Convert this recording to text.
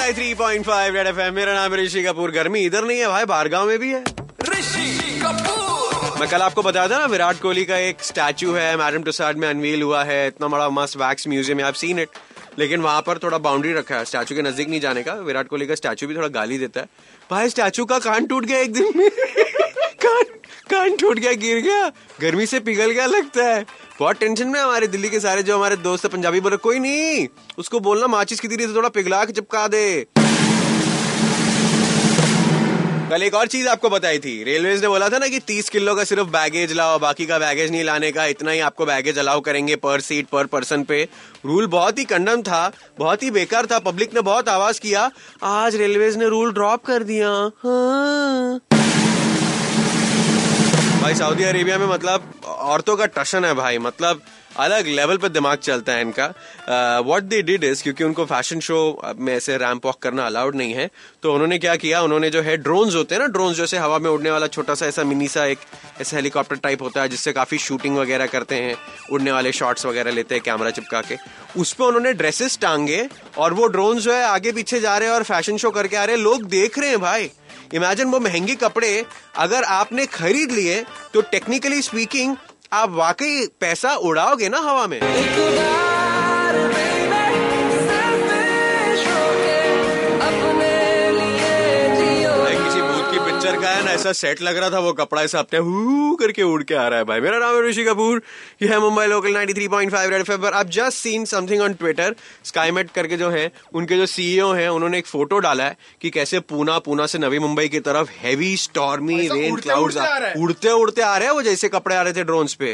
93.5 red FM मेरा नाम ऋषि कपूर। गर्मी इधर नहीं है भाई बाहर गाँव में भी है। ऋषि कपूर। मैं कल आपको बताया था ना विराट कोहली का एक स्टैचू है मैडम टुसाड में अनवील हुआ है इतना बड़ा मस्त वैक्स म्यूज़ियम है आप सीन इट लेकिन वहाँ पर थोड़ा बाउंड्री रखा है स्टैचू के नज़दीक नहीं जाने का। विराट कोहली का स्टैचू भी थोड़ा गाली देता है। भाई स्टैचू का कान टूट गया एक दिन में। कान कान टूट गया गिर गया। गर्मी से पिघल गया लगता है। बहुत टेंशन में हमारे दिल्ली के सारे जो हमारे दोस्त है, पंजाबी बोले कोई नहीं, उसको बोलना, माचिस की तीरी से थोड़ा पिघला के चिपका दे। कल एक और चीज़ आपको बताई थी रेलवे ने बोला था ना कि 30 किलो का सिर्फ़ बैगेज लाओ, बाकी का बैगेज नहीं लाने का, इतना ही आपको बैगेज अलाउ करेंगे पर सीट पर पर्सन पे। रूल बहुत ही कंडम था, बहुत ही बेकार था पब्लिक ने बहुत आवाज़ किया, आज रेलवे ने रूल ड्रॉप कर दिया। हाँ। सऊदी अरेबिया में मतलब औरतों का टशन है भाई मतलब अलग लेवल पे दिमाग चलता है इनका। व्हाट दे डिड इज़ क्योंकि उनको फ़ैशन शो में ऐसे रैंप वॉक करना अलाउड नहीं है तो उन्होंने क्या किया, उन्होंने जो है ड्रोन्स होते हैं ना ड्रोन्स जैसे हवा में उड़ने वाला छोटा सा ऐसा मिनी सा एक ऐसा हेलीकॉप्टर टाइप होता है, जिससे काफ़ी शूटिंग वगैरह करते हैं, उड़ने वाले शॉट्स वगैरह लेते हैं कैमरा चिपका के। उस पर उन्होंने ड्रेसेस टांगे और वो ड्रोन जो है आगे पीछे जा रहे हैं और फ़ैशन शो करके आ रहे हैं। लोग देख रहे हैं भाई इमेजिन वो महँगे कपड़े अगर आपने खरीद लिए तो टेक्निकली स्पीकिंग आप वाकई पैसा उड़ाओगे ना हवा में? भाई, भूत की है ना ऐसा सेट लग रहा था वो कपड़ा ऐसा अपने हू करके उड़ के आ रहा है भाई। मेरा नाम है ऋषि कपूर ये है मुंबई लोकल 93.5 रेड पर। आप just seen something on Twitter Skymet करके जो है उनके जो सीईओ हैं उन्होंने एक फ़ोटो डाला है कि कैसे पूना पूना से नवी मुंबई की तरफ़ heavy stormy rain cloud clouds उड़ते। उड़ते उड़ते आ रहे हैं वो जैसे कपड़े आ रहे थे ड्रोन पे।